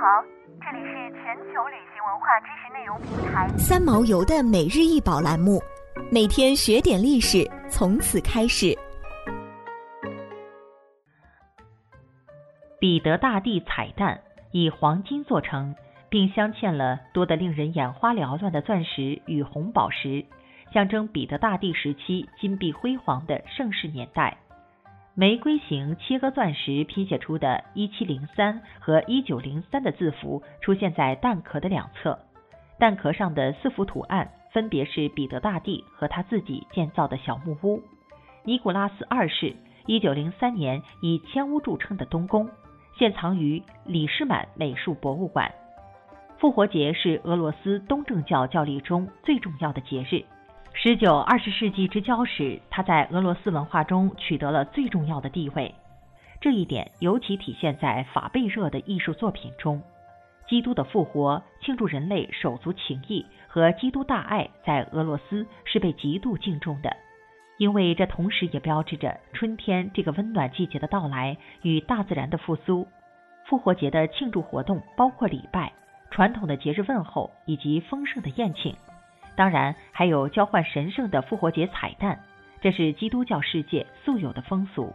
好，这里是全球旅行文化知识内容平台三毛游的每日一宝栏目，每天学点历史，从此开始。彼得大帝彩蛋以黄金做成，并镶嵌了多得令人眼花缭乱的钻石与红宝石，象征彼得大帝时期金碧辉煌的盛世年代。玫瑰形切割钻石拼写出的“一七零三”和“一九零三”的字符出现在蛋壳的两侧，蛋壳上的四幅图案分别是彼得大帝和他自己建造的小木屋。尼古拉斯二世一九零三年以千屋著称的东宫，现藏于李士满美术博物馆。复活节是俄罗斯东正教教历中最重要的节日。十九、二十世纪之交时，他在俄罗斯文化中取得了最重要的地位。这一点尤其体现在法贝热的艺术作品中。基督的复活，庆祝人类手足情谊和基督大爱，在俄罗斯是被极度敬重的，因为这同时也标志着春天这个温暖季节的到来与大自然的复苏。复活节的庆祝活动包括礼拜、传统的节日问候以及丰盛的宴请。当然，还有交换神圣的复活节彩蛋，这是基督教世界素有的风俗。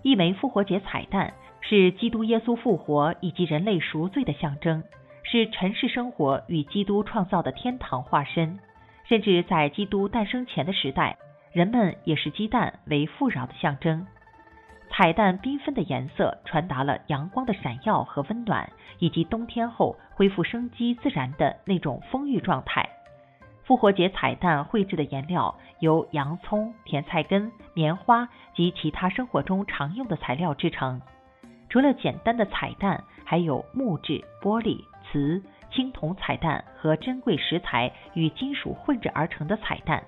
一枚复活节彩蛋是基督耶稣复活以及人类赎罪的象征，是尘世生活与基督创造的天堂化身。甚至在基督诞生前的时代，人们也视鸡蛋为富饶的象征。彩蛋缤纷的颜色传达了阳光的闪耀和温暖，以及冬天后恢复生机自然的那种丰裕状态。复活节彩蛋绘制的颜料由洋葱、甜菜根、棉花及其他生活中常用的材料制成。除了简单的彩蛋，还有木质、玻璃、瓷、青铜彩蛋和珍贵石材与金属混制而成的彩蛋。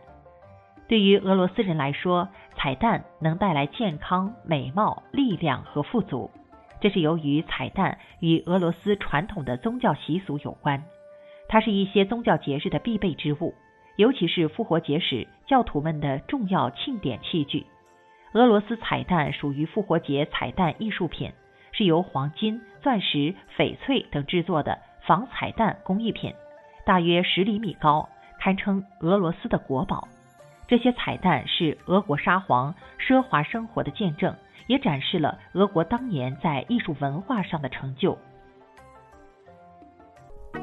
对于俄罗斯人来说，彩蛋能带来健康、美貌、力量和富足。这是由于彩蛋与俄罗斯传统的宗教习俗有关。它是一些宗教节日的必备之物，尤其是复活节时教徒们的重要庆典器具。俄罗斯彩蛋属于复活节彩蛋艺术品，是由黄金、钻石、翡翠等制作的仿彩蛋工艺品，大约十厘米高，堪称俄罗斯的国宝。这些彩蛋是俄国沙皇奢华生活的见证，也展示了俄国当年在艺术文化上的成就。